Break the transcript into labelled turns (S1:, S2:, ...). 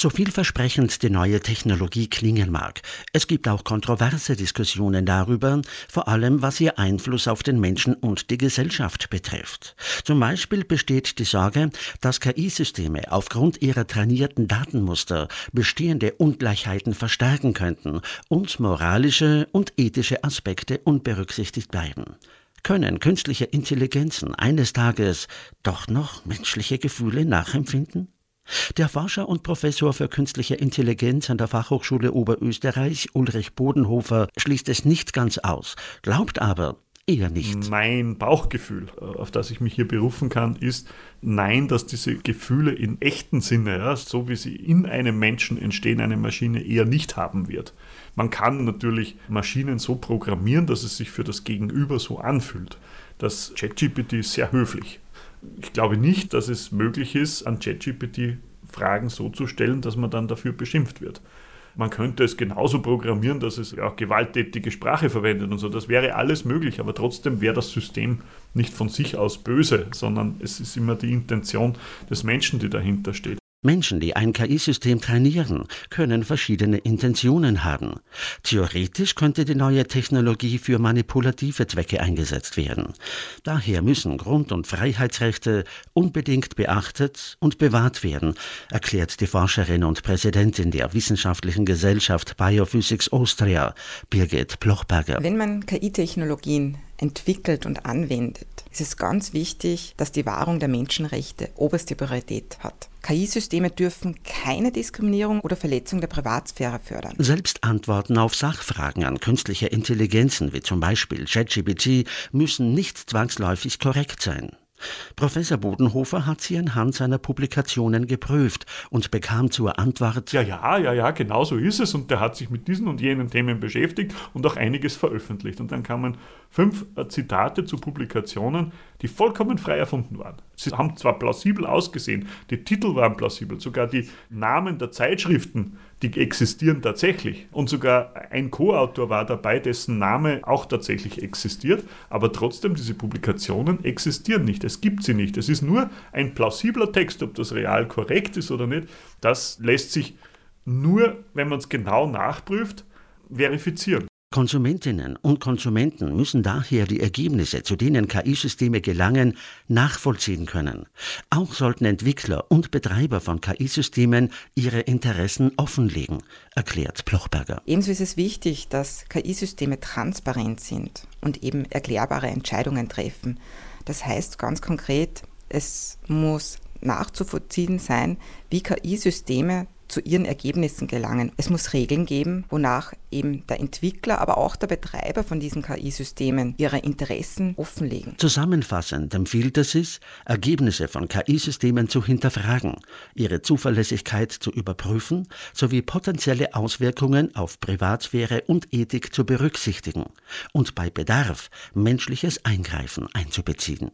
S1: So vielversprechend die neue Technologie klingen mag, es gibt auch kontroverse Diskussionen darüber, vor allem was ihr Einfluss auf den Menschen und die Gesellschaft betrifft. Zum Beispiel besteht die Sorge, dass KI-Systeme aufgrund ihrer trainierten Datenmuster bestehende Ungleichheiten verstärken könnten und moralische und ethische Aspekte unberücksichtigt bleiben. Können künstliche Intelligenzen eines Tages doch noch menschliche Gefühle nachempfinden? Der Forscher und Professor für künstliche Intelligenz an der Fachhochschule Oberösterreich, Ulrich Bodenhofer, schließt es nicht ganz aus, glaubt aber, eher nicht.
S2: Mein Bauchgefühl, äh, auf das ich mich hier berufen kann, ist nein, dass diese Gefühle in echten Sinne, ja, so wie sie in einem Menschen entstehen, eine Maschine eher nicht haben wird. Man kann natürlich Maschinen so programmieren, dass es sich für das Gegenüber so anfühlt. Das ChatGPT ist sehr höflich ich glaube nicht, dass es möglich ist, an ChatGPT Fragen so zu stellen, dass man dann dafür beschimpft wird. Man könnte es genauso programmieren, dass es auch gewalttätige Sprache verwendet und so. Das wäre alles möglich, aber trotzdem wäre das System nicht von sich aus böse, sondern es ist immer die Intention des Menschen, die dahinter steht.
S1: Menschen, die ein KI-System trainieren, können verschiedene Intentionen haben. Theoretisch könnte die neue Technologie für manipulative Zwecke eingesetzt werden. Daher müssen Grund- und Freiheitsrechte unbedingt beachtet und bewahrt werden, erklärt die Forscherin und Präsidentin der Wissenschaftlichen Gesellschaft Biophysics Austria, Birgit Plochberger.
S3: Wenn man KI-Technologien entwickelt und anwendet, ist es ganz wichtig, dass die Wahrung der Menschenrechte oberste Priorität hat. KI-Systeme dürfen keine Diskriminierung oder Verletzung der Privatsphäre fördern.
S1: Selbst Antworten auf Sachfragen an künstliche Intelligenzen wie zum Beispiel ChatGPT müssen nicht zwangsläufig korrekt sein. Professor Bodenhofer hat sie anhand seiner Publikationen geprüft und bekam zur Antwort
S2: Ja, ja, ja, ja, genau so ist es und der hat sich mit diesen und jenen Themen beschäftigt und auch einiges veröffentlicht. Und dann kamen fünf äh, Zitate zu Publikationen, die vollkommen frei erfunden waren. Sie haben zwar plausibel ausgesehen, die Titel waren plausibel, sogar die Namen der Zeitschriften, die existieren tatsächlich. Und sogar ein Co-Autor war dabei, dessen Name auch tatsächlich existiert, aber trotzdem, diese Publikationen existieren nicht. Es gibt sie nicht. Es ist nur ein plausibler Text, ob das real korrekt ist oder nicht. Das lässt sich nur, wenn man es genau nachprüft, verifizieren.
S1: Konsumentinnen und Konsumenten müssen daher die Ergebnisse, zu denen KI-Systeme gelangen, nachvollziehen können. Auch sollten Entwickler und Betreiber von KI-Systemen ihre Interessen offenlegen, erklärt Plochberger.
S3: Ebenso ist es wichtig, dass KI-Systeme transparent sind und eben erklärbare Entscheidungen treffen. Das heißt ganz konkret, es muss nachzuvollziehen sein, wie KI-Systeme zu ihren Ergebnissen gelangen. Es muss Regeln geben, wonach eben der Entwickler, aber auch der Betreiber von diesen KI-Systemen ihre Interessen offenlegen.
S1: Zusammenfassend empfiehlt es sich, Ergebnisse von KI-Systemen zu hinterfragen, ihre Zuverlässigkeit zu überprüfen sowie potenzielle Auswirkungen auf Privatsphäre und Ethik zu berücksichtigen und bei Bedarf menschliches Eingreifen einzubeziehen.